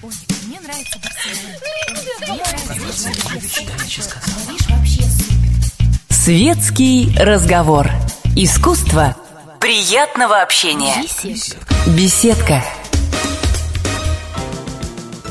Ой, мне нравится. Светский разговор. Искусство приятного общения. Беседка. Беседка.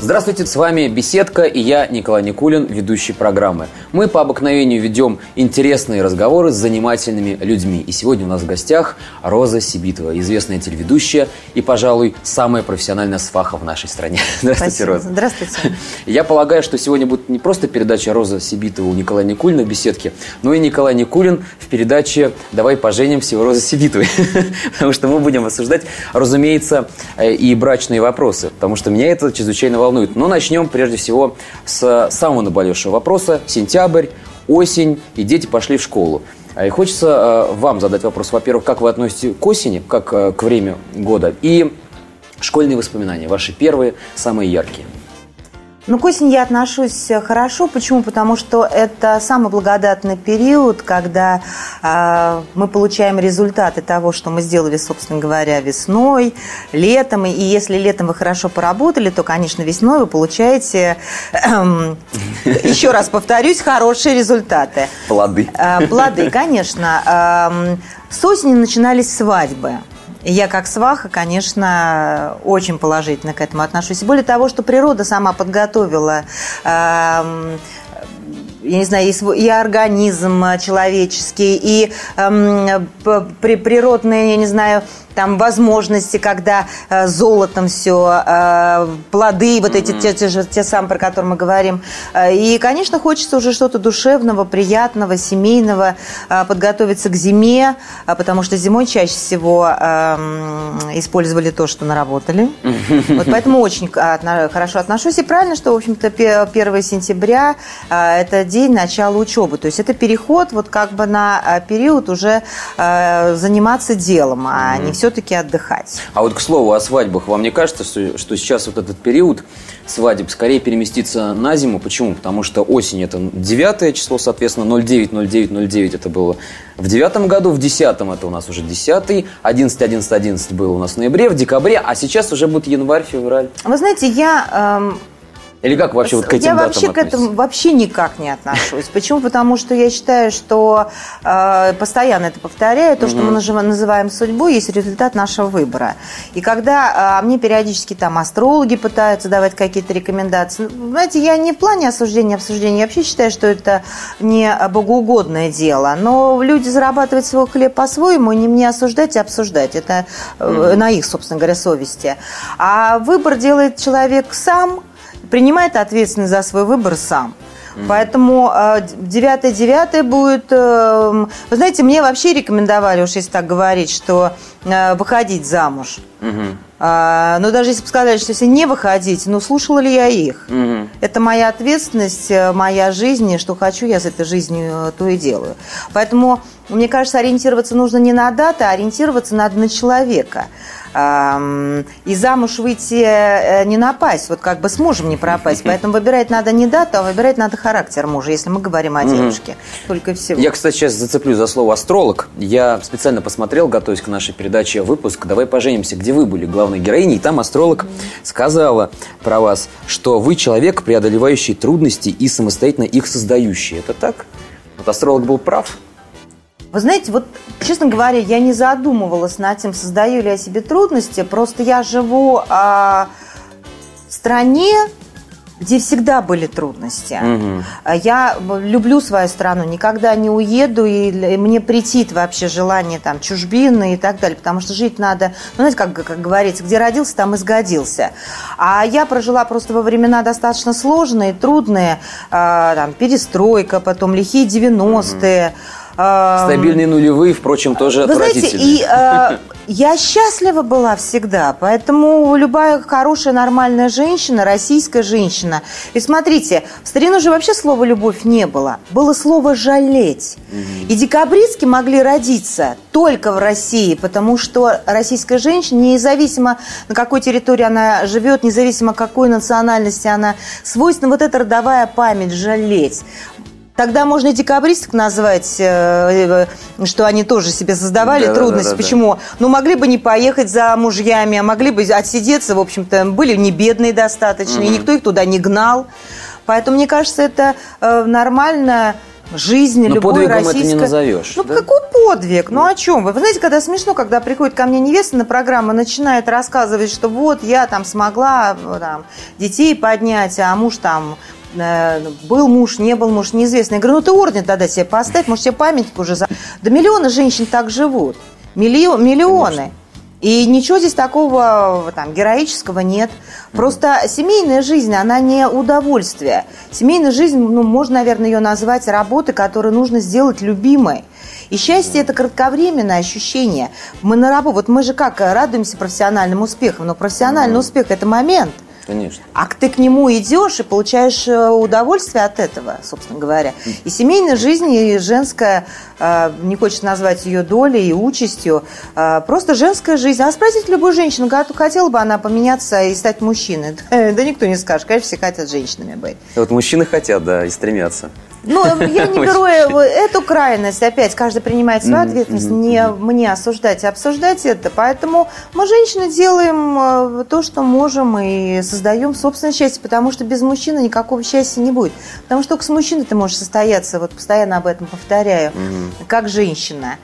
Здравствуйте, с вами «Беседка» и я, Николай Никулин, ведущий программы. Мы по обыкновению ведем интересные разговоры с занимательными людьми. И сегодня у нас в гостях Роза Сибитова, известная телеведущая и, пожалуй, самая профессиональная сваха в нашей стране. Здравствуйте, Спасибо. Роза. Здравствуйте. Я полагаю, что сегодня будет не просто передача Роза Сибитова у Николая Никулина в беседке, но и Николай Никулин в передаче «Давай поженимся» у Розы Сибитовой. Потому что мы будем обсуждать, разумеется, э, и брачные вопросы. Потому что меня это чрезвычайно волнует. Но начнем прежде всего с самого наболевшего вопроса. Сентябрь, осень, и дети пошли в школу. А И хочется э, вам задать вопрос, во-первых, как вы относитесь к осени, как э, к время года, и школьные воспоминания, ваши первые, самые яркие. Ну, к осени я отношусь э, хорошо. Почему? Потому что это самый благодатный период, когда э, мы получаем результаты того, что мы сделали, собственно говоря, весной, летом. И если летом вы хорошо поработали, то, конечно, весной вы получаете, эм, еще раз повторюсь, хорошие результаты. Плоды. Э, Плоды, конечно. Эм, С осени начинались свадьбы. Я как сваха, конечно, очень положительно к этому отношусь. Более того, что природа сама подготовила эм, я не знаю, и, организм э, человеческий, и эм, при- природные, я не знаю, там возможности, когда э, золотом все, плоды, вот эти те, те же те самые, про которые мы говорим. Э, И, конечно, хочется уже что-то душевного, приятного, семейного, э, подготовиться к зиме, э, потому что зимой чаще всего эм, использовали то, что наработали. Вот поэтому очень хорошо отношусь. И правильно, что, в общем-то, пе- 1 сентября э, это день начала учебы. То есть это переход вот как бы на э, период уже э, заниматься делом, а не все-таки отдыхать. А вот к слову о свадьбах, вам не кажется, что, что сейчас вот этот период свадеб скорее переместится на зиму? Почему? Потому что осень это 9 число, соответственно, 09, 09, 09 это было в девятом году, в десятом это у нас уже 10, 11, 11, 11 было у нас в ноябре, в декабре, а сейчас уже будет январь, февраль. Вы знаете, я эм, Или как вообще вот к этим я вообще к этому вообще никак не отношусь. Почему? Потому что я считаю, что э, постоянно это повторяю, то, что мы называем судьбой, есть результат нашего выбора. И когда э, мне периодически там астрологи пытаются давать какие-то рекомендации, ну, знаете, я не в плане осуждения, обсуждения, я вообще считаю, что это не богоугодное дело, но люди зарабатывают свой хлеб по-своему, не мне осуждать и обсуждать, это э, на их, собственно говоря, совести. А выбор делает человек сам, принимает ответственность за свой выбор сам. Поэтому 9-9 будет... э, Вы знаете, мне вообще рекомендовали, уж если так говорить, что э, выходить замуж. А, Но даже если бы сказали, что если не выходить, ну, слушала ли я их? Мгм. Это моя ответственность, э, моя жизнь, и что хочу, я с этой жизнью э, то и делаю. Поэтому, мне кажется, ориентироваться нужно не на даты, а ориентироваться надо на человека. И замуж выйти э, не напасть, вот как бы с мужем не пропасть. Поэтому выбирать надо не дату, а выбирать надо характер мужа, если мы говорим о девушке. Только и всего. Я, кстати, сейчас зацеплю за слово «астролог». Я специально посмотрел, готовясь к нашей передаче выпуск «Давай поженимся», где вы были главной героиней, и там астролог сказала про вас, что вы человек, преодолевающий трудности и самостоятельно их создающий. Это так? Вот астролог был прав? Вы знаете, вот, честно говоря, я не задумывалась над тем, создаю ли я себе трудности. Просто я живу а, в стране, где всегда были трудности. А Я люблю свою страну, никогда не уеду, и мне претит вообще желание там чужбины и так далее, потому что жить надо, ну, знаете, как, как говорится, где родился, там и сгодился. А я прожила просто во времена достаточно сложные, трудные, а, там, перестройка, потом лихие 90-е. а, Стабильные нулевые, впрочем, тоже вы знаете, и э, я счастлива была всегда, поэтому любая хорошая, нормальная женщина, российская женщина. И смотрите, в старину же вообще слова «любовь» не было. Было слово «жалеть». И декабристки могли родиться только в России, потому что российская женщина, независимо на какой территории она живет, независимо какой национальности она, свойственна вот эта родовая память, жалеть. Тогда можно и декабристок назвать, э, э, что они тоже себе создавали Да-да-да-да-да. трудности. Почему? Ну, могли бы не поехать за мужьями, а могли бы отсидеться, в общем-то, были не бедные достаточно, и никто их туда не гнал. Поэтому, мне кажется, это э, нормально жизнь Но любой подвигом это не российской... назовешь, Ну, да? какой подвиг? Ну, о чем вы? Вы знаете, когда смешно, когда приходит ко мне невеста на программу, начинает рассказывать, что вот я там смогла там, детей поднять, а муж там был муж, не был муж, неизвестно. Я говорю, ну ты орден тогда себе поставь, может себе памятник уже. За... Да миллионы женщин так живут. Миллио- миллионы. Конечно. И ничего здесь такого там героического нет. Просто семейная жизнь, она не удовольствие. Семейная жизнь, ну, можно, наверное, ее назвать работой, которую нужно сделать любимой. И счастье – это кратковременное ощущение. Мы на работу, вот мы же как радуемся профессиональным успехам, но профессиональный успех – это момент. Конечно. А ты к нему идешь и получаешь э, удовольствие от этого, собственно говоря. И семейная жизнь, и женская, э, не хочется назвать ее долей и участью, э, просто женская жизнь. А спросите любую женщину, хотела бы она поменяться и стать мужчиной? Да никто не скажет, конечно, все хотят женщинами быть. Вот мужчины хотят, да, и стремятся. Ну, я не беру эту крайность. Опять, каждый принимает свою ответственность. Не мне осуждать и обсуждать это. Поэтому мы, женщины, делаем э, то, что можем и создаем собственное счастье, потому что без мужчины никакого счастья не будет. Потому что только с мужчиной ты можешь состояться, вот постоянно об этом повторяю, как женщина.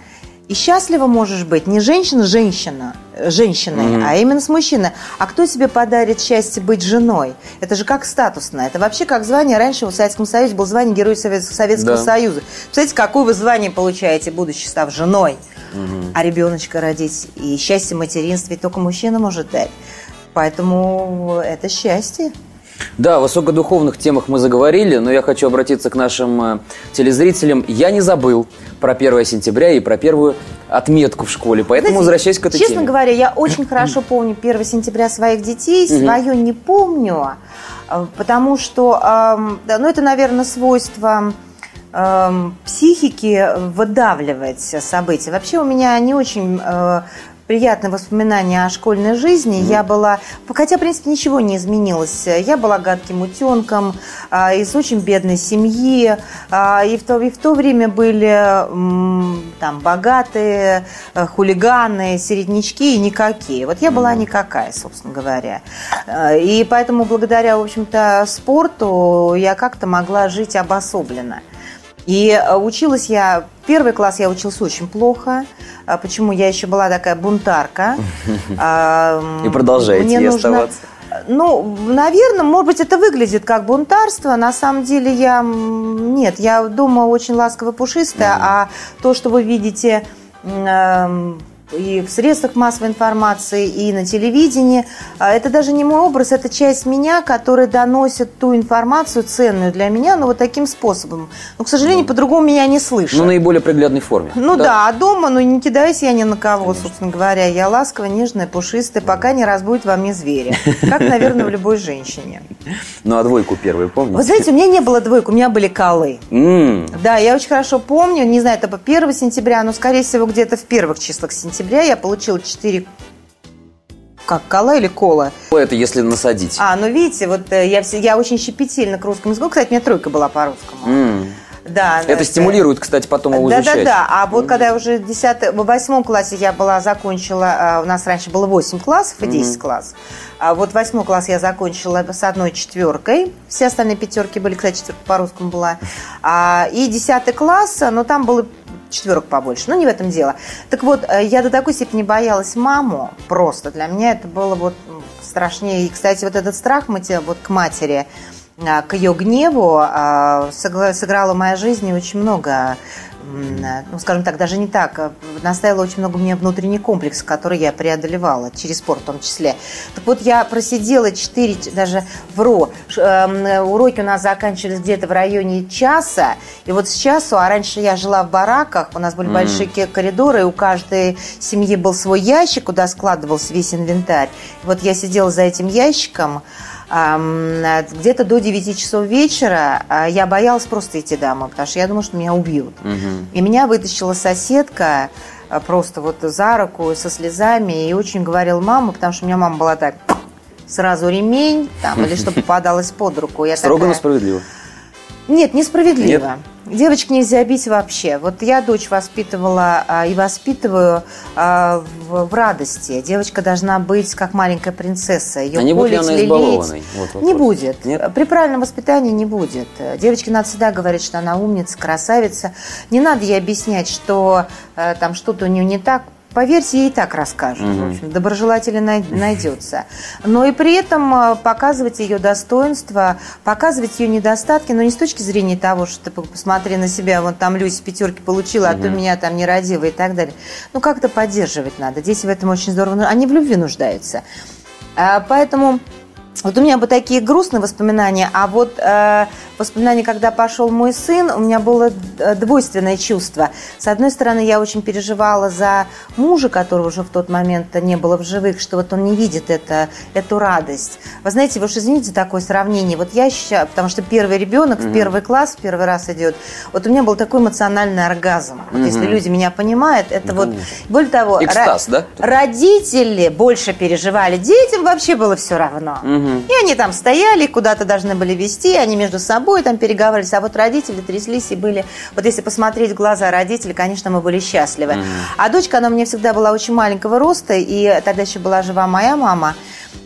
И счастлива можешь быть не женщина-женщина, э, женщиной, а именно с мужчиной. А кто тебе подарит счастье быть женой? Это же как статусно. Это вообще как звание. Раньше в Советском Союзе было звание Совет- Советского Да. Союза. Представляете, какое вы звание получаете, будучи став женой? А ребеночка родить и счастье материнства ведь только мужчина может дать. Поэтому это счастье. Да, о высокодуховных темах мы заговорили, но я хочу обратиться к нашим э, телезрителям. Я не забыл про 1 сентября и про первую отметку в школе, поэтому Знаете, возвращаюсь к этой Честно теме. говоря, я очень хорошо помню 1 сентября своих детей, свое не помню, э, потому что, ну, это, наверное, свойство психики выдавливать события. Вообще у меня не очень э, приятные воспоминания о школьной жизни. Я была, хотя, в принципе, ничего не изменилось. Я была гадким утенком а, из очень бедной семьи. а, и, в то, и в то время были м, там богатые э, хулиганы, середнячки и никакие. Вот я была никакая, собственно говоря. Э, И поэтому благодаря, в общем-то, спорту я как-то могла жить обособленно. И э, училась я, первый класс я училась очень плохо. А Почему? Я еще была такая бунтарка. А, И продолжаете нужно- оставаться. Ну, наверное, может быть, это выглядит как бунтарство. На самом деле я... Нет, я дома очень ласково пушистая, а то, что вы видите эм, и в средствах массовой информации, и на телевидении, а, это даже не мой образ, это часть меня, которая доносит ту информацию ценную для меня, но вот таким способом. Но, к сожалению, по-другому меня не слышат. Ну, наиболее приглядной форме. Ну да. а дома, ну не кидаюсь я ни на кого, собственно говоря. Я ласковая, нежная, пушистая, пока не разбудит во мне зверя. Как, наверное, в любой женщине. Ну, а двойку первую помните? Вы знаете, у меня не было двойок, у меня были колы. Да, я очень хорошо помню, не знаю, это по 1 сентября, но, скорее всего, где-то в первых числах сентября я получила 4 как, кола или кола? Это если насадить. А, ну видите, вот э, я, все, я очень щепетильна к русскому языку. Кстати, у меня тройка была по русскому. М. Да, Это да, стимулирует, кстати, потом его Да, изучать. да, да. А вот когда я уже в 10, в восьмом классе я была, закончила, а, у нас раньше было 8 классов и 10 классов. А вот восьмой класс я закончила с одной четверкой. Все остальные пятерки были, кстати, четверка по русскому была. А, и 10 класс, но там было четверок побольше. Но не в этом дело. Так вот, э, я до такой степени боялась маму просто. Для меня это было вот страшнее. И, кстати, вот этот страх мати- вот к матери, к ее гневу а, сыграла в моей жизни очень много, ну, скажем так, даже не так, а, наставила очень много мне внутренний комплекс, который я преодолевала, через спорт в том числе. Так вот, я просидела 4, даже вру, эм, уроки у нас заканчивались где-то в районе часа, и вот с часу, а раньше я жила в бараках, у нас были большие ке- коридоры, и у каждой семьи был свой ящик, куда складывался весь инвентарь. И вот я сидела за этим ящиком, где-то до 9 часов вечера а, я боялась просто идти домой, потому что я думала, что меня убьют. И меня вытащила соседка а, просто вот за руку со слезами и очень говорила мама, потому что у меня мама была так сразу ремень там или что попадалось под руку. Я Строго, но справедливо. Нет, несправедливо. Девочек нельзя бить вообще. Вот я дочь воспитывала а, и воспитываю а, в, в радости. Девочка должна быть как маленькая принцесса. Ее А не будет ли она избалованной? Вот Не будет. Нет? При правильном воспитании не будет. Девочке надо всегда говорить, что она умница, красавица. Не надо ей объяснять, что э, там что-то у нее не так. Поверьте, ей и так расскажут. В общем, доброжелатели най- найдется. Но и при этом э, показывать ее достоинства, показывать ее недостатки, но не с точки зрения того, что ты посмотри на себя, вот там Люся пятерки получила, а ты меня там не родила и так далее. Ну, как-то поддерживать надо. Дети в этом очень здорово. ну, Они в любви нуждаются. А, Поэтому вот у меня бы такие грустные воспоминания, а вот э, воспоминания, когда пошел мой сын, у меня было э, двойственное чувство. С одной стороны, я очень переживала за мужа, которого уже в тот момент не было в живых, что вот он не видит это, эту радость. Вы знаете, вы уж извините такое сравнение. Вот я ощущаю, потому что первый ребенок в первый класс в первый раз идет. Вот у меня был такой эмоциональный оргазм. Вот если люди меня понимают, это вот... Более того, ра- Экстаз, да? родители больше переживали. Детям вообще было все равно. И они там стояли, куда-то должны были вести, они между собой там переговаривались, а вот родители тряслись и были... Вот если посмотреть в глаза родителей, конечно, мы были счастливы. А дочка, она у меня всегда была очень маленького роста, и тогда еще была жива моя мама.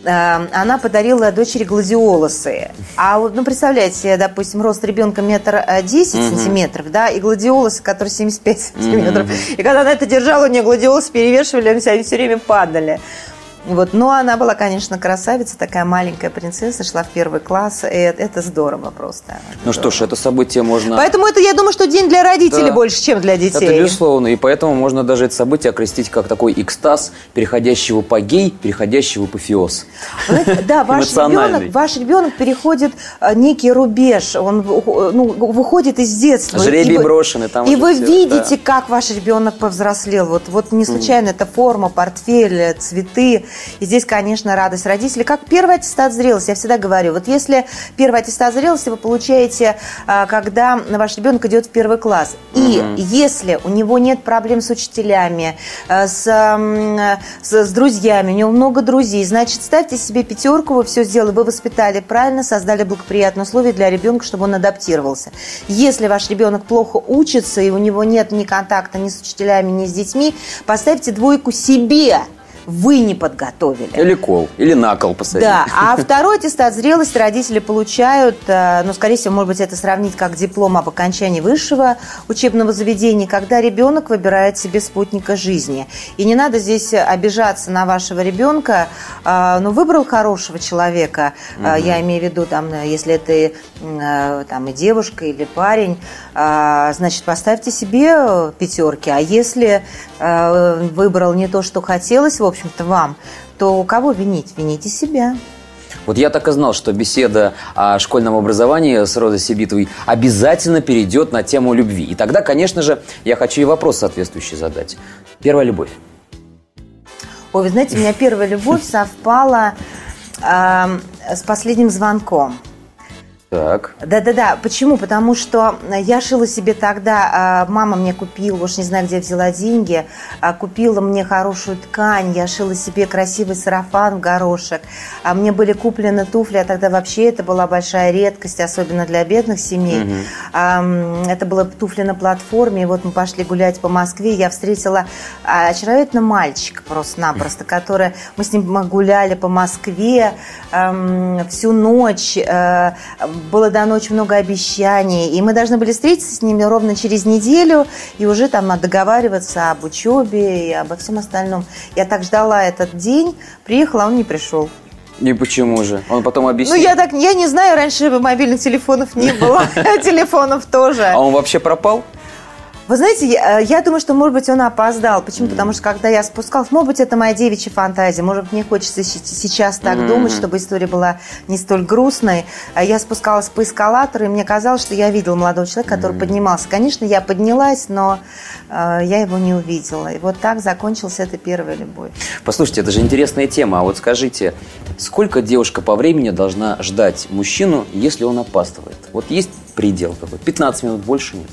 Э, Она подарила дочери гладиолусы. А вот, ну, представляете, допустим, рост ребенка метр э, десять сантиметров, да, и гладиолусы, которые 75 сантиметров. И когда она это держала, у нее гладиолусы перевешивали, они все время падали. Вот. Но она была, конечно, красавица, такая маленькая принцесса, шла в первый класс. И это, здорово просто. Ну что ж, это событие можно... Поэтому это, я думаю, что день для родителей Да. больше, чем для детей. Это безусловно, и поэтому можно даже это событие окрестить как такой экстаз, переходящий в апогей, переходящий в апофеоз. Знаете, Да, ваш ребенок, ваш ребенок переходит э, некий рубеж, он ну, выходит из детства. Жребий И брошенный, там И вы всё, видите, да. как ваш ребенок повзрослел. Вот, вот не случайно это форма, портфель, э, цветы. И здесь, конечно, радость родителей. Как первый аттестат зрелости, я всегда говорю, вот если первый аттестат зрелости вы получаете, а, когда ваш ребенок идет в первый класс, и если у него нет проблем с учителями, э, с, с, с друзьями, у него много друзей, значит, ставьте себе пятерку, вы все сделали, вы воспитали правильно, создали благоприятные условия для ребенка, чтобы он адаптировался. Если ваш ребенок плохо учится, и у него нет ни контакта ни с учителями, ни с детьми, поставьте двойку себе. Вы не подготовили. Или кол, или на кол посадить. Да, а второй аттестат зрелости родители получают, э, ну, скорее всего, может быть, это сравнить как диплом об окончании высшего учебного заведения, когда ребенок выбирает себе спутника жизни. И не надо здесь обижаться на вашего ребенка, э, ну, выбрал хорошего человека, э, я имею в виду, там, если это там, и девушка, или парень, значит, поставьте себе пятерки, а если выбрал не то, что хотелось, в общем-то, вам, то кого винить? Вините себя. Вот я так и знал, что беседа о школьном образовании с Розой Сибитовой обязательно перейдет на тему любви. И тогда, конечно же, я хочу и вопрос соответствующий задать. Первая любовь. Ой, вы знаете, у меня первая любовь совпала эм, с последним звонком. Так. Да-да-да. Почему? Потому что я шила себе тогда, а, мама мне купила, уж не знаю, где взяла деньги, а, купила мне хорошую ткань, я шила себе красивый сарафан в горошек, а мне были куплены туфли, а тогда вообще это была большая редкость, особенно для бедных семей. М, Это было туфли на платформе, и вот мы пошли гулять по Москве, я встретила а, очаровательного мальчика просто-напросто, который, мы с ним гуляли по Москве всю ночь, э, было дано очень много обещаний, и мы должны были встретиться с ними ровно через неделю и уже там договариваться об учебе и обо всем остальном. Я так ждала этот день, приехала, а он не пришел. И почему же? Он потом Ну, объяснил. я так, я не знаю, раньше мобильных телефонов не было, телефонов тоже. А он вообще пропал? Вы знаете, я, я думаю, что, может быть, он опоздал. Почему? Потому что, когда я спускалась, может быть, это моя девичья фантазия, может быть, мне хочется сейчас так думать, чтобы история была не столь грустной. А Я спускалась по эскалатору, и мне казалось, что я видела молодого человека, который поднимался. Конечно, я поднялась, но э, я его не увидела. И вот так закончилась эта первая любовь. Послушайте, это же интересная тема. А вот скажите, сколько девушка по времени должна ждать мужчину, если он опаздывает? Вот есть предел какой? 15 минут больше нет?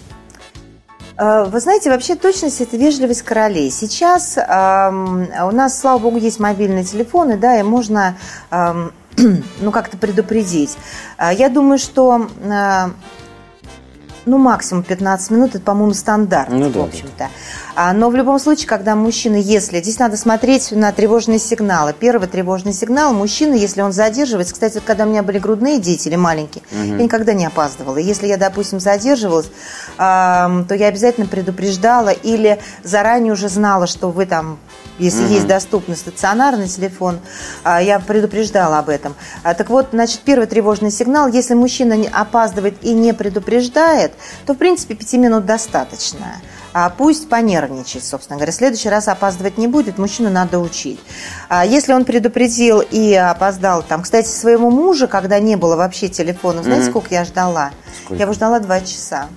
Э, Вы знаете, вообще точность – это вежливость королей. Сейчас эм, у нас, слава богу, есть мобильные телефоны, да, и можно эм, ну, как-то предупредить. Э, Я думаю, что э, ну, максимум 15 минут, это, по-моему, стандарт, Ну да, в общем-то. А, но в любом случае, когда мужчина, если... Здесь надо смотреть на тревожные сигналы. Первый тревожный сигнал, мужчина, если он задерживается... Кстати, вот когда у меня были грудные дети или маленькие, я никогда не опаздывала. Если я, допустим, задерживалась, ам, то я обязательно предупреждала или заранее уже знала, что вы там если есть доступный стационарный телефон, а, я предупреждала об этом. А, Так вот, значит, первый тревожный сигнал, если мужчина опаздывает и не предупреждает, то, в принципе, пяти минут достаточно. А пусть понервничает, собственно говоря. В следующий раз опаздывать не будет, мужчину надо учить. А если он предупредил и опоздал, там, кстати, своему мужу, когда не было вообще телефона, знаете, сколько я ждала? Сколько? Я его ждала два часа.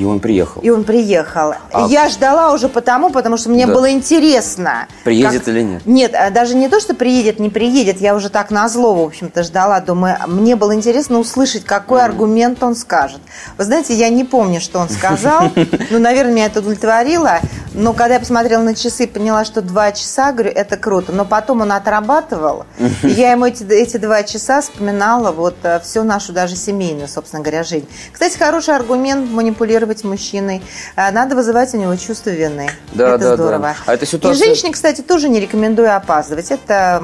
И он приехал. И он приехал. А- Я ждала уже потому, потому что мне Да. было интересно. Приедет или нет? Нет, а даже не то, что приедет, не приедет. Я уже так на зло, в общем-то, ждала. Думаю, мне было интересно услышать, какой аргумент он скажет. Вы знаете, я не помню, что он сказал. Ну, наверное, меня это удовлетворило. Но когда я посмотрела на часы, поняла, что два часа, говорю, это круто. Но потом он отрабатывал. И я ему эти, эти два часа вспоминала вот э, всю нашу даже семейную, собственно говоря, жизнь. Кстати, хороший аргумент манипулировать мужчиной. А, Надо вызывать у него чувство вины. Да, это да, да. здорово. А эта ситуация- И женщине, кстати, тоже не рекомендую опаздывать. Это,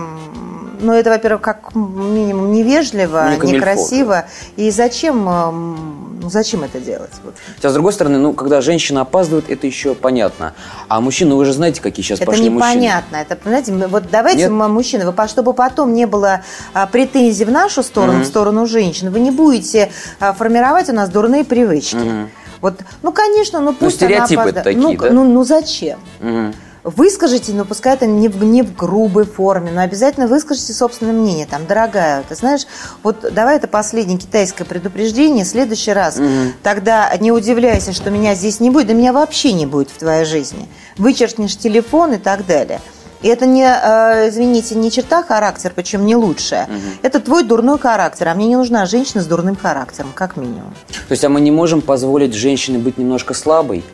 ну, это, во-первых, как минимум невежливо, Ну, не камильфо, некрасиво. И зачем, м, ну, зачем это делать? Вот. Хотя, с другой стороны, ну, когда женщина опаздывает, это еще понятно. А мужчины, вы же знаете, какие сейчас Это пошли мужчины. непонятно. Это, понимаете, вот давайте, Нет? мужчины, вы, чтобы потом не было а, претензий в нашу сторону, в сторону женщин, вы не будете а, формировать у нас дурные привычки. Вот, ну, конечно, ну пусть она стереотипы опозда- такие, ну, да? ну, ну зачем? Мгм. Выскажите, но пускай это не в, не в грубой форме, но обязательно выскажите собственное мнение. Там, дорогая, ты знаешь, вот давай это последнее китайское предупреждение, в следующий раз. Тогда не удивляйся, что меня здесь не будет, да меня вообще не будет в твоей жизни. Вычеркнешь телефон и так далее. И это не, э, извините, не черта характера, причем не лучшая. Это твой дурной характер, а мне не нужна женщина с дурным характером, как минимум. То есть, а мы не можем позволить женщине быть немножко слабой?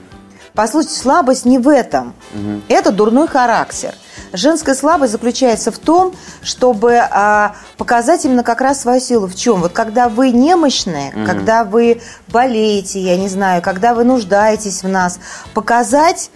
Послушайте, слабость не в этом. Это дурной характер. Женская слабость заключается в том, чтобы а, показать именно как раз свою силу. В чем? Вот когда вы немощные, когда вы болеете, я не знаю, когда вы нуждаетесь в нас, показать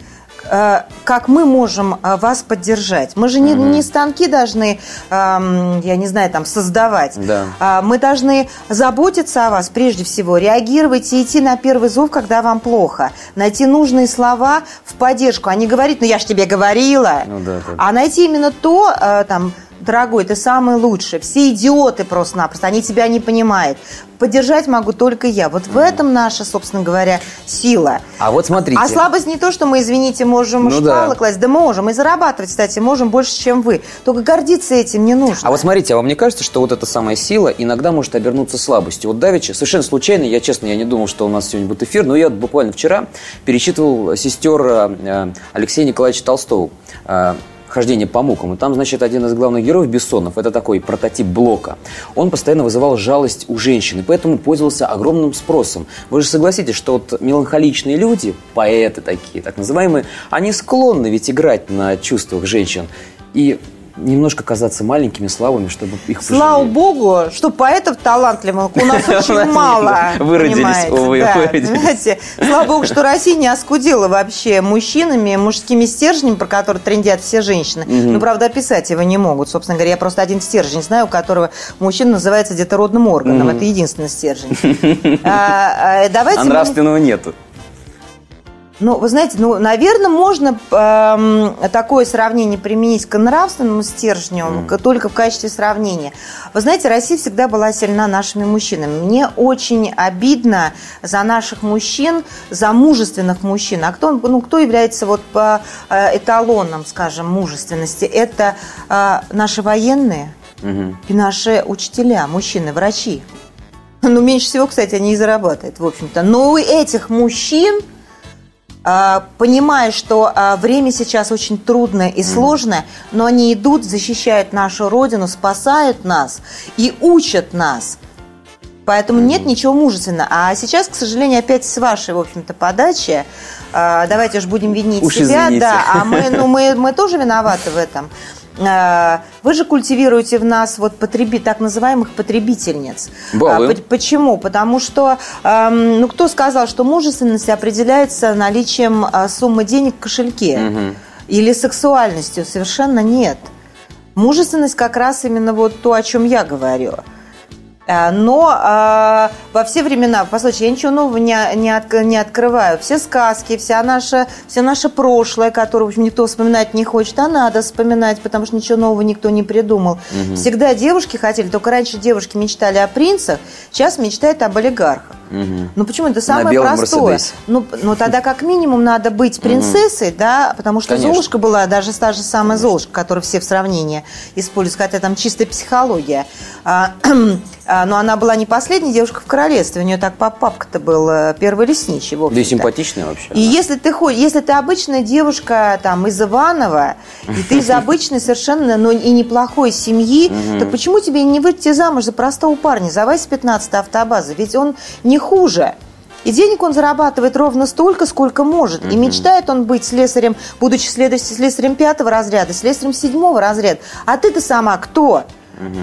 как мы можем э, вас поддержать. Мы же не, не станки должны, эм, я не знаю, там создавать. Да. А, Мы должны заботиться о вас прежде всего, реагировать и идти на первый зов, когда вам плохо. Найти нужные слова в поддержку, а не говорить, ну я ж тебе говорила. Ну да, да. А найти именно то, э, там, дорогой, ты самый лучший. Все идиоты просто-напросто, они тебя не понимают. Поддержать могу только я. Вот в этом наша, собственно говоря, сила. А вот смотрите. А слабость не то, что мы, извините, можем Ну шпалы да. класть. Да можем. И зарабатывать, кстати, можем больше, чем вы. Только гордиться этим не нужно. А вот смотрите, а вам не кажется, что вот эта самая сила иногда может обернуться слабостью? Вот Давича, совершенно случайно, я честно, я не думал, что у нас сегодня будет эфир, но я буквально вчера перечитывал сестер э, Алексея Николаевича Толстого э, «Хождение по мукам». И там, значит, один из главных героев Бессонов, это такой прототип Блока. Он постоянно вызывал жалость у женщин, и поэтому пользовался огромным спросом. Вы же согласитесь, что вот меланхоличные люди, поэты такие, так называемые, они склонны ведь играть на чувствах женщин. И немножко казаться маленькими, слабыми, чтобы их Слава пожалели. богу, что поэтов талантливых у нас очень мало. Выродились, увы, выродились. Слава богу, что Россия не оскудела вообще мужчинами, мужскими стержнями, про которые трендят все женщины. Ну, правда, описать его не могут. Собственно говоря, я просто один стержень знаю, у которого мужчина называется детородным органом. Это единственный стержень. А, а, Давайте А нравственного нету. Ну, вы знаете, ну, наверное, можно эм, такое сравнение применить к нравственному стержню, к- только в качестве сравнения. Вы знаете, Россия всегда была сильна нашими мужчинами. Мне очень обидно за наших мужчин, за мужественных мужчин. А кто, ну, кто является вот по э, эталоном, скажем, мужественности? Это э, наши военные и наши учителя, мужчины, врачи. Ну, меньше всего, кстати, они и зарабатывают, в общем-то. Но у этих мужчин понимая, что а, время сейчас очень трудное и сложное, но они идут, защищают нашу родину, спасают нас и учат нас. Поэтому нет ничего мужественного. А сейчас, к сожалению, опять с вашей, в общем-то, подачи, а, давайте уж будем винить Уж себя, извините. да, а мы, ну, мы, мы тоже виноваты в этом. Э, вы же культивируете в нас вот потреби, так называемых потребительниц. Балуем. А, по- почему? Потому что, эм, ну, кто сказал, что мужественность определяется наличием а, суммы денег в кошельке или сексуальностью? Совершенно нет. Мужественность как раз именно вот то, о чем я говорю. А, Но а, во все времена, послушайте, я ничего нового не, не, от- не открываю. Все сказки, вся наша, все наше прошлое, которое, в общем, никто вспоминать не хочет, а надо вспоминать, потому что ничего нового никто не придумал. Всегда девушки хотели, только раньше девушки мечтали о принцах, сейчас мечтают об олигархах. Ну почему? Это самое простое. Мерседесе. Ну, ну тогда как минимум надо быть принцессой, да, потому что Конечно. Золушка была даже та же самая Золушка, которую все в сравнении используют, хотя там чистая психология. А, но она была не последняя девушка в королевстве, у нее так пап- папка-то был э, первый лесничий, в Да и симпатичная вообще. И если ты ходишь, если ты обычная девушка там из Иванова, и ты из обычной совершенно, но и неплохой семьи, так почему тебе не выйти замуж за простого парня, за Вася 15 автобазы? Ведь он не хуже. И денег он зарабатывает ровно столько, сколько может. И мечтает он быть слесарем, будучи слесарем пятого разряда, слесарем седьмого разряда. А ты-то сама кто?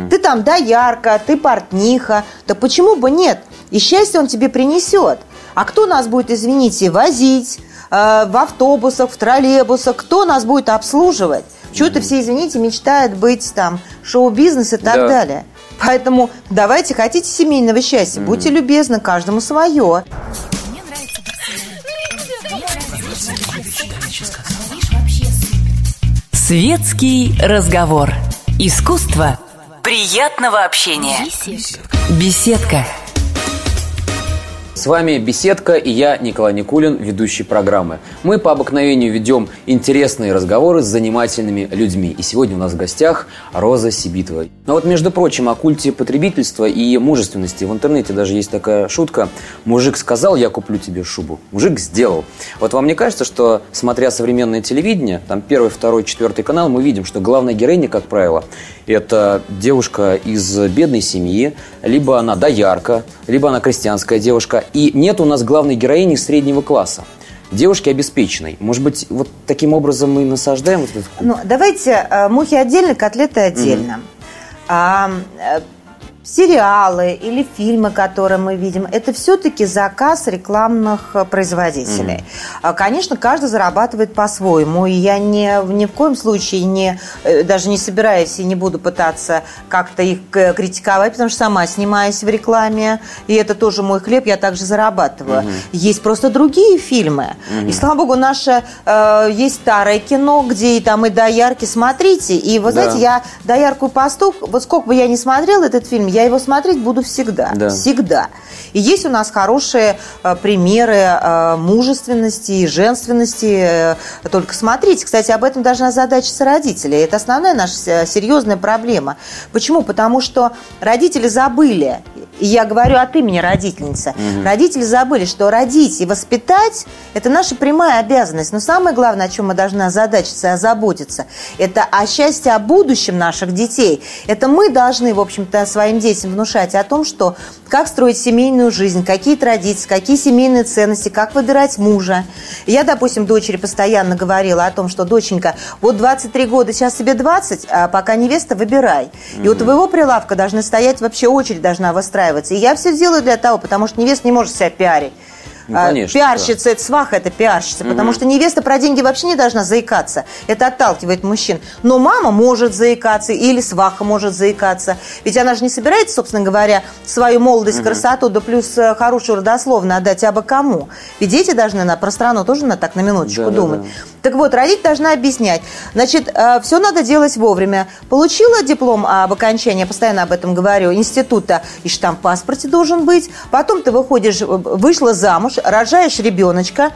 Ты там доярка, ты портниха. Да почему бы нет? И счастье он тебе принесет. А кто нас будет, извините, возить э, в автобусах, в троллейбусах? Кто нас будет обслуживать? Чего-то все, извините, мечтают быть там шоу-бизнес и так Да. далее. Поэтому давайте, хотите семейного счастья, будьте любезны, каждому свое. Светский разговор. Искусство приятного общения. Беседка. Беседка. С вами «Беседка» и я, Николай Никулин, ведущий программы. Мы по обыкновению ведем интересные разговоры с занимательными людьми. И сегодня у нас в гостях Роза Сибитова. Но вот, между прочим, о культе потребительства и мужественности. В интернете даже есть такая шутка. Мужик сказал, я куплю тебе шубу. Мужик сделал. Вот вам не кажется, что, смотря современное телевидение, там первый, второй, четвертый канал, мы видим, что главная героиня, как правило, это девушка из бедной семьи, либо она доярка, либо она крестьянская девушка. И нет у нас главной героини среднего класса. Девушки обеспеченной. Может быть, вот таким образом мы насаждаем вот этот? Ну, давайте э, мухи отдельно, котлеты отдельно. А, э, сериалы или фильмы, которые мы видим, это все-таки заказ рекламных э, производителей. А, Конечно, каждый зарабатывает по-своему, и я не, ни в коем случае не, э, даже не собираюсь и не буду пытаться как-то их э, критиковать, потому что сама снимаюсь в рекламе, и это тоже мой хлеб, я также зарабатываю. Есть просто другие фильмы. И, слава богу, наше э, есть старое кино, где и там и доярки. Смотрите, и вы Да. знаете, я доярку и пастух, вот сколько бы я ни смотрела этот фильм, я его смотреть буду всегда. Да. Всегда. И есть у нас хорошие э, примеры э, мужественности и женственности. э, только смотрите. Кстати, об этом должна задачиться родители. Это основная наша серьезная проблема. Почему? Потому что родители забыли, и я говорю от имени родительницы, родители забыли, что родить и воспитать – это наша прямая обязанность. Но самое главное, о чем мы должны озадачиться и озаботиться, это о счастье, о будущем наших детей. Это мы должны, в общем-то, своим детям внушать о том, что как строить семейную жизнь, какие традиции, какие семейные ценности, как выбирать мужа. Я, допустим, дочери постоянно говорила о том, что, доченька, вот 23 года, сейчас тебе 20, а пока невеста, выбирай. И у твоего прилавка должны стоять, вообще очередь должна выстраиваться. И я все делаю для того, потому что невеста не может себя пиарить. Ну, А, конечно, Пиарщица, это сваха, это пиарщица, потому что невеста про деньги вообще не должна заикаться. Это отталкивает мужчин. Но мама может заикаться, или сваха может заикаться. Ведь она же не собирается, собственно говоря, свою молодость, красоту, да плюс э, хорошую родословно отдать абы кому. Ведь дети должны, на, про страну тоже надо так на минуточку Да, да, думать. да. Так вот, родитель должна объяснять. Значит, все надо делать вовремя. Получила диплом об окончании, я постоянно об этом говорю, института, и штамп в паспорте должен быть. Потом ты выходишь, э, вышла замуж, рожаешь ребеночка,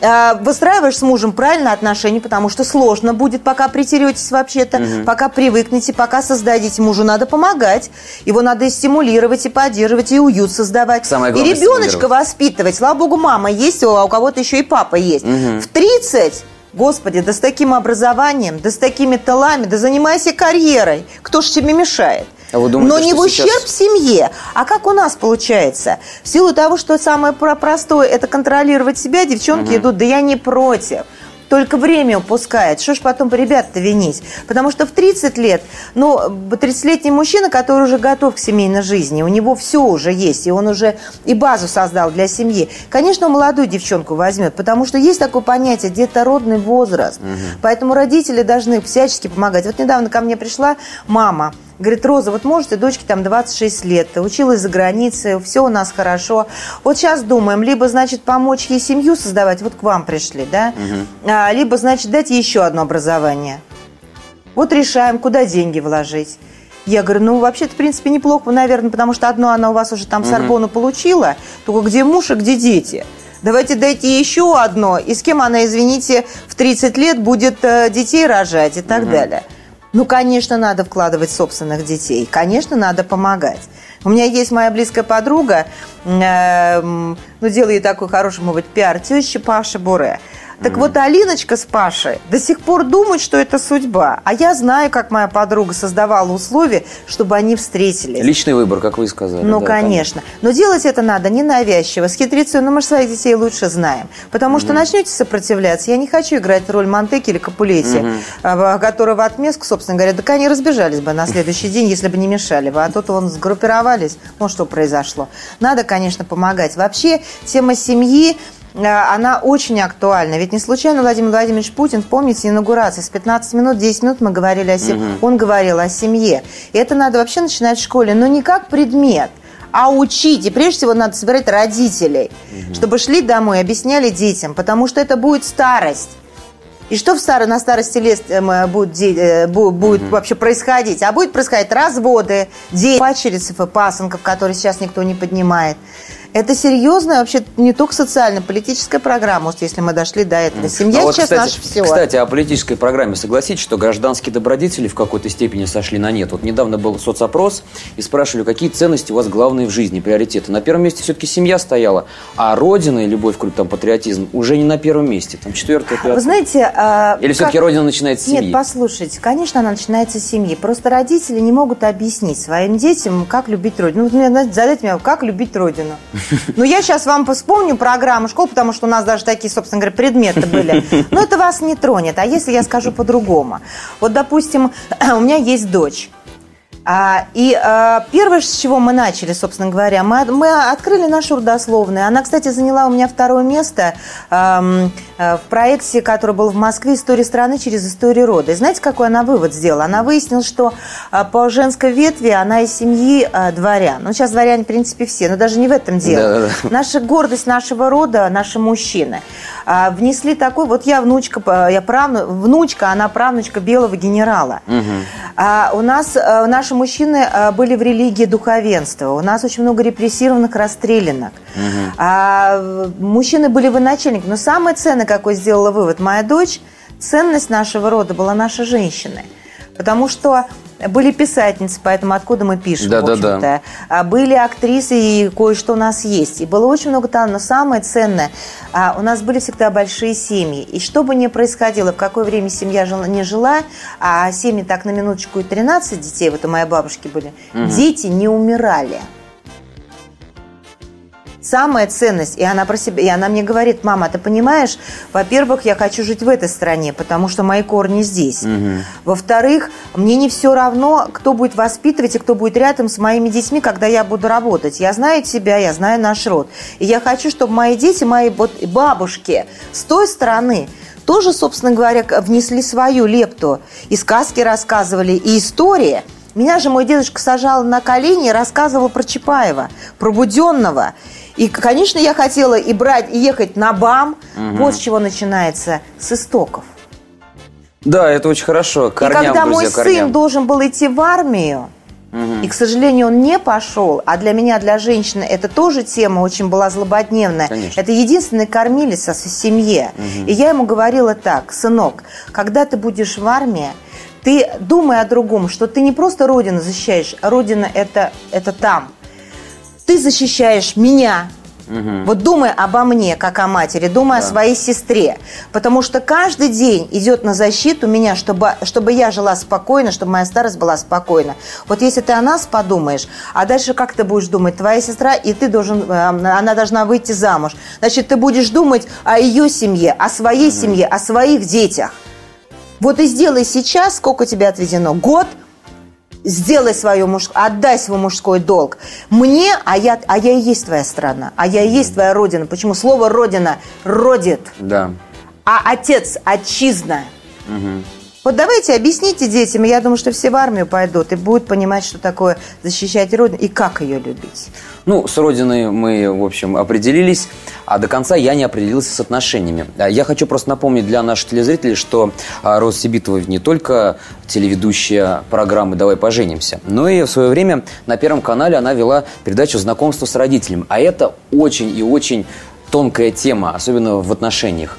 э, выстраиваешь с мужем правильно отношения, потому что сложно будет, пока притеретесь вообще-то, пока привыкнете, пока создадите. Мужу надо помогать, его надо и стимулировать, и поддерживать, и уют создавать. Самое и главное ребеночка стимулировать. воспитывать. Слава богу, мама есть, а у кого-то еще и папа есть. В 30 Господи, да с таким образованием, да с такими талами, да занимайся карьерой. Кто ж тебе мешает? А вы думаете, Но не в сейчас- ущерб семье. А как у нас получается? В силу того, что самое про- простое – это контролировать себя, девчонки идут, да я не против. Только время упускает. Что ж потом ребят-то винить? Потому что в 30 лет, ну, 30-летний мужчина, который уже готов к семейной жизни, у него все уже есть, и он уже и базу создал для семьи. Конечно, он молодую девчонку возьмет, потому что есть такое понятие детородный возраст. Поэтому родители должны всячески помогать. Вот недавно ко мне пришла мама, Говорит, Роза, вот можете, дочке там 26 лет, училась за границей, все у нас хорошо. Вот сейчас думаем, либо, значит, помочь ей семью создавать, вот к вам пришли, да, а, либо, значит, дать ей еще одно образование. Вот решаем, куда деньги вложить. Я говорю, ну, вообще-то, в принципе, неплохо, наверное, потому что одно она у вас уже там Сорбону получила, только где муж и где дети? Давайте дайте еще одно, и с кем она, извините, в 30 лет будет э, детей рожать и так далее. Ну, конечно, надо вкладывать собственных детей, конечно, надо помогать. У меня есть моя близкая подруга, э, ну, делает такой хороший, может быть, пиар, теща Паша Буре. Так вот, Алиночка с Пашей до сих пор думают, что это судьба. А я знаю, как моя подруга создавала условия, чтобы они встретились. Личный выбор, как вы и сказали. Ну, да, конечно. Но делать это надо ненавязчиво, с хитрецой. Но мы же своих детей лучше знаем. Потому что начнете сопротивляться. Я не хочу играть роль Монтеки или Капулетти, а, которые в отместку, собственно говоря, так они разбежались бы на следующий день, если бы не мешали бы. А тут вон сгруппировались. Ну, что произошло. Надо, конечно, помогать. Вообще, тема семьи она очень актуальна. Ведь не случайно Владимир Владимирович Путин, помните, инаугурация, с 15 минут, 10 минут мы говорили о семье. Он говорил о семье. И это надо вообще начинать в школе, но не как предмет, а учить. И прежде всего надо собирать родителей, чтобы шли домой и объясняли детям, потому что это будет старость. И что в старо, на старости лет э, будет, де- э, бу- будет вообще происходить? А будет происходить разводы, дети, пачерицев и пасынков, которые сейчас никто не поднимает. Это серьезная, вообще не только социально-политическая программа, вот если мы дошли до этого. Семья А вот, сейчас кстати, наше все. Кстати, о политической программе. Согласитесь, что гражданские добродетели в какой-то степени сошли на нет. Вот недавно был соцопрос и спрашивали, какие ценности у вас главные в жизни, приоритеты. На первом месте все-таки семья стояла, а родина и любовь к там, патриотизм уже не на первом месте. Там четвертое, пятое. Вы знаете... а, Или все-таки как- родина начинается с семьи? Нет, послушайте, конечно, она начинается с семьи. Просто родители не могут объяснить своим детям, как любить родину. Ну, вот знаете, задайте мне, как любить родину. Ну, я сейчас вам вспомню программу школ, потому что у нас даже такие, собственно говоря, предметы были. Но это вас не тронет. А если я скажу по-другому? Вот, допустим, у меня есть дочь. А, и а, первое, с чего мы начали, собственно говоря, мы, мы открыли нашу родословную. Она, кстати, заняла у меня второе место э, в проекте, который был в Москве «История страны через историю рода». И знаете, какой она вывод сделала? Она выяснила, что а, по женской ветви она из семьи дворян. Ну, сейчас дворяне, в принципе, все, но даже не в этом дело. Да-да-да. Наша гордость нашего рода, наши мужчины, внесли такой, вот я внучка, я правну, внучка, она правнучка белого генерала. А, у нас а, наши мужчины а, были в религии духовенства, у нас очень много репрессированных, расстрелянных. А, в- мужчины были военачальники, но самое ценное, какой сделала вывод моя дочь, ценность нашего рода была наши женщины. Потому что были писательницы, поэтому откуда мы пишем, Да-да-да. в общем-то. А были актрисы, и кое-что у нас есть. И было очень много талантов. Но самое ценное, а, у нас были всегда большие семьи. И что бы ни происходило, в какое время семья жила, не жила, а семьи так на минуточку и 13 детей, вот у моей бабушки были, дети не умирали. Самая ценность, и она про себя, и она мне говорит, мама, ты понимаешь, во-первых, я хочу жить в этой стране, потому что мои корни здесь. Во-вторых, мне не все равно, кто будет воспитывать и кто будет рядом с моими детьми, когда я буду работать. Я знаю тебя, я знаю наш род. И я хочу, чтобы мои дети, мои вот бабушки с той стороны тоже, собственно говоря, внесли свою лепту. И сказки рассказывали, и истории. Меня же мой дедушка сажал на колени и рассказывал про Чапаева, про Буденного. И, конечно, я хотела и брать, и ехать на БАМ. Вот с чего начинается, с истоков. Да, это очень хорошо. К и Корням, когда мой друзья, корням. сын должен был идти в армию, и, к сожалению, он не пошел, а для меня, для женщины, это тоже тема очень была злободневная. Конечно. Это единственный кормилица в семье. И я ему говорила так, сынок, когда ты будешь в армии, ты думай о другом, что ты не просто Родину защищаешь, а Родина это, это там. Ты защищаешь меня, Вот думай обо мне, как о матери, думай о своей сестре. Потому что каждый день идет на защиту меня, чтобы, чтобы я жила спокойно, чтобы моя старость была спокойна. Вот если ты о нас подумаешь, а дальше как ты будешь думать? Твоя сестра, и ты должен, э, она должна выйти замуж. Значит, ты будешь думать о ее семье, о своей семье, о своих детях. Вот и сделай сейчас, сколько тебе отведено. Год, сделай свое муж, отдай свой мужской долг. Мне, а я, а я и есть твоя страна, а я и есть твоя родина. Почему слово родина родит, Да. а отец отчизна. Вот давайте объясните детям, я думаю, что все в армию пойдут и будут понимать, что такое защищать родину и как ее любить. Ну, с Родиной мы, в общем, определились, а до конца я не определился с отношениями. А Я хочу просто напомнить для наших телезрителей, что а, Роза Сибитова не только телеведущая программы «Давай поженимся», но и в свое время на Первом канале она вела передачу «Знакомство с родителями». А это очень и очень тонкая тема, особенно в отношениях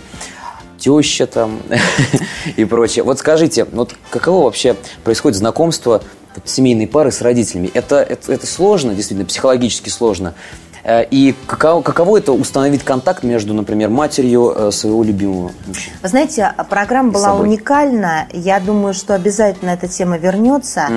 теща там и прочее. Вот скажите, вот каково вообще происходит знакомство семейной пары с родителями? Это, это, это сложно, действительно, психологически сложно. Э, И каково, каково это установить контакт между, например, матерью э, своего любимого мужчины? Вы знаете, программа С была уникальна. Я думаю, что обязательно эта тема вернется.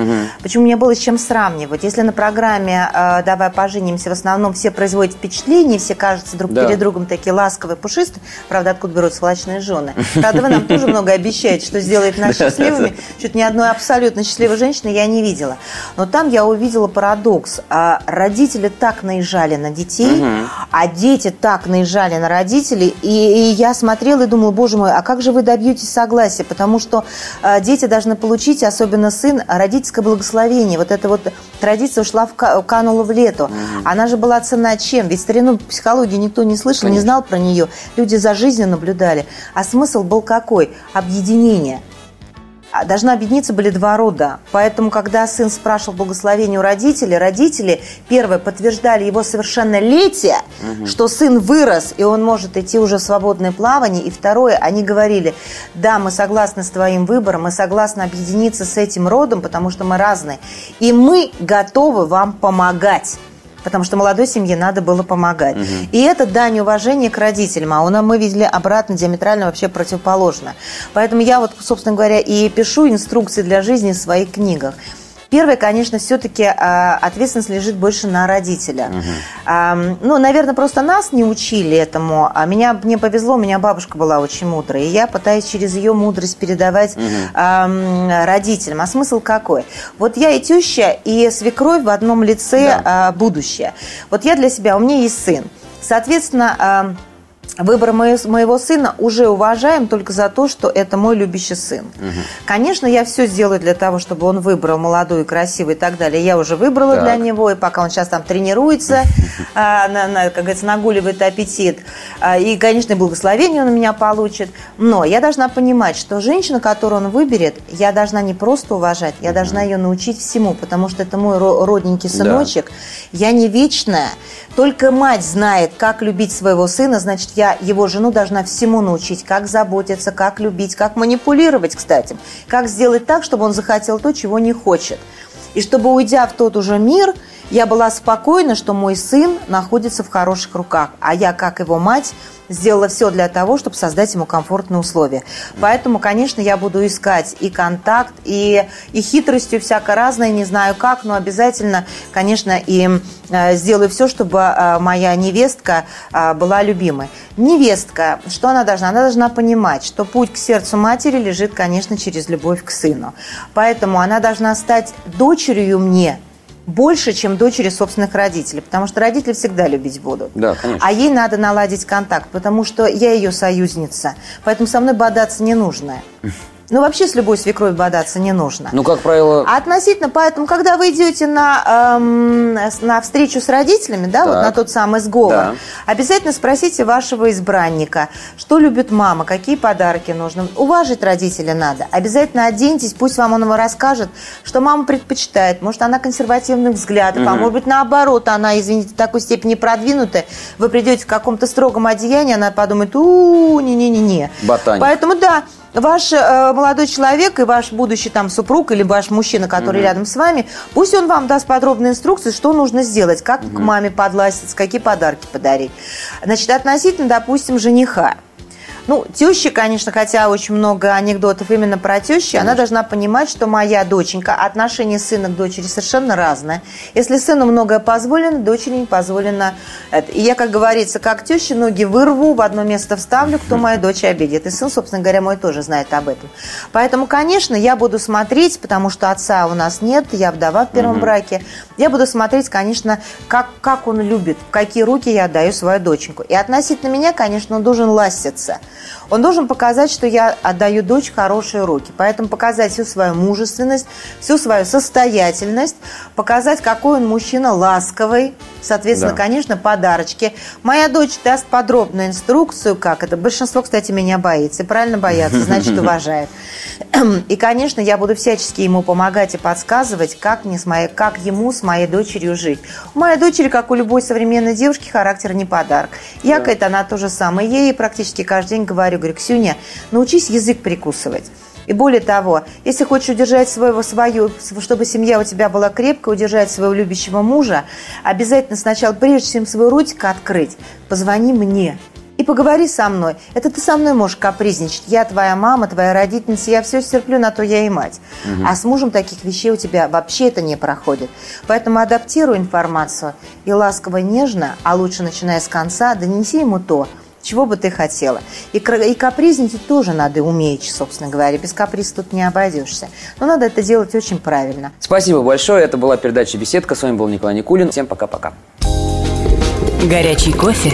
Почему мне было с чем сравнивать? Если на программе э, «Давай поженимся» в основном все производят впечатление, все кажутся друг Да. перед другом такие ласковые, пушистые. Правда, откуда берут сволочные жены? Правда, вы нам тоже много обещаете, что сделает нас счастливыми. Чуть ни одной абсолютно счастливой женщины я не видела. Но там я увидела парадокс. А, Родители так наезжали на детей, а дети так наезжали на родителей. И, и я смотрела и думала, боже мой, а как же вы добьетесь согласия? Потому что а, дети должны получить, особенно сын, родительское благословение. Вот эта вот традиция ушла в ка- канула в лету. Она же была цена чем? Ведь старину психологии никто не слышал, не Конечно. знал про нее. Люди за жизнью наблюдали. А смысл был какой? Объединение. А Должны объединиться были два рода. Поэтому, когда сын спрашивал благословение у родителей, родители, первое, подтверждали его совершеннолетие, что сын вырос, и он может идти уже в свободное плавание. И второе, они говорили, да, мы согласны с твоим выбором, мы согласны объединиться с этим родом, потому что мы разные. И мы готовы вам помогать. Потому что молодой семье надо было помогать. И это дань уважения к родителям. А у нас мы видели обратно, диаметрально вообще противоположно. Поэтому я вот, собственно говоря, и пишу инструкции для жизни в своих книгах. Первое, конечно, все-таки ответственность лежит больше на родителя. А, ну, наверное, просто нас не учили этому. А меня, мне повезло, у меня бабушка была очень мудрая. И я пытаюсь через ее мудрость передавать ам, родителям. А смысл какой? Вот я и теща, и свекровь в одном лице а, будущее. Вот я для себя, у меня есть сын. Соответственно, Выбор моего, сына уже уважаем только за то, что это мой любящий сын. Конечно, я все сделаю для того, чтобы он выбрал молодую, красивую и так далее. Я уже выбрала Так. для него, и пока он сейчас там тренируется, а, на- на, как говорится, нагуливает аппетит. А, И, конечно, благословение он у меня получит. Но я должна понимать, что женщина, которую он выберет, я должна не просто уважать, я должна ее научить всему, потому что это мой ро- родненький Да. сыночек. Я не вечная. Только мать знает, как любить своего сына, значит, я его жену должна всему научить, как заботиться, как любить, как манипулировать, кстати, как сделать так, чтобы он захотел то, чего не хочет. И чтобы, уйдя в тот уже мир, я была спокойна, что мой сын находится в хороших руках, а я, как его мать, сделала все для того, чтобы создать ему комфортные условия. Поэтому, конечно, я буду искать и контакт, и, и хитростью всяко разное, не знаю как, но обязательно, конечно, и э, сделаю все, чтобы э, моя невестка э, была любимой. Невестка, что она должна? Она должна понимать, что путь к сердцу матери лежит, конечно, через любовь к сыну. Поэтому она должна стать дочерью мне, больше, чем дочери собственных родителей, потому что родители всегда любить будут. Да, конечно. А ей надо наладить контакт, потому что я ее союзница, поэтому со мной бодаться не нужно. Ну, вообще с любой свекровью бодаться не нужно. Ну, как правило, А относительно, поэтому, когда вы идете на, эм, на встречу с родителями, да, вот Так. на тот самый сговор, Да. обязательно спросите вашего избранника, что любит мама, какие подарки нужны. Уважить родителя надо. Обязательно оденьтесь, пусть вам он его расскажет, что мама предпочитает. Может, она консервативных взглядов, а может быть, наоборот, она, извините, в такой степени продвинутая. Вы придете в каком-то строгом одеянии, она подумает, у не-не-не-не. Ботаник. Поэтому, да, ваш э, молодой человек и ваш будущий там супруг или ваш мужчина, который рядом с вами, пусть он вам даст подробные инструкции, что нужно сделать, как к маме подластиться, какие подарки подарить. Значит, относительно, допустим, жениха. Ну, теща, конечно, хотя очень много анекдотов именно про тещу, она должна понимать, что моя доченька, отношение сына к дочери совершенно разное. Если сыну многое позволено, дочери не позволено. это. И я, как говорится, как теща, ноги вырву, в одно место вставлю, кто мою дочь обидит. И сын, собственно говоря, мой тоже знает об этом. Поэтому, конечно, я буду смотреть, потому что отца у нас нет, я вдова в первом браке. Я буду смотреть, конечно, как, как он любит, в какие руки я отдаю свою доченьку. И относительно меня, конечно, он должен ластиться. Он должен показать, что я отдаю дочь хорошие руки. Поэтому показать всю свою мужественность, всю свою состоятельность, показать, какой он мужчина ласковый, Соответственно, Да. конечно, подарочки. Моя дочь даст подробную инструкцию, как это. Большинство, кстати, меня боится. И правильно боятся, значит, уважают. И, конечно, я буду всячески ему помогать и подсказывать, как, не с моей, как ему с моей дочерью жить. У моей дочери, как у любой современной девушки, характер не подарок. Я, Да. Кэт, она то же самое. Ей практически каждый день говорю, говорю, Ксюня, научись язык прикусывать. И более того, если хочешь удержать своего, свою, чтобы семья у тебя была крепкая, удержать своего любящего мужа, обязательно сначала, прежде чем свой ротик открыть, позвони мне и поговори со мной. Это ты со мной можешь капризничать. Я твоя мама, твоя родительница, я все стерплю, на то я и мать. А с мужем таких вещей у тебя вообще это не проходит. Поэтому адаптируй информацию и ласково, нежно, а лучше начиная с конца, донеси ему то, чего бы ты хотела. И, и капризничать тоже надо уметь, собственно говоря. Без каприз тут не обойдешься. Но надо это делать очень правильно. Спасибо большое. Это была передача «Беседка». С вами был Николай Никулин. Всем пока-пока. Горячий кофе,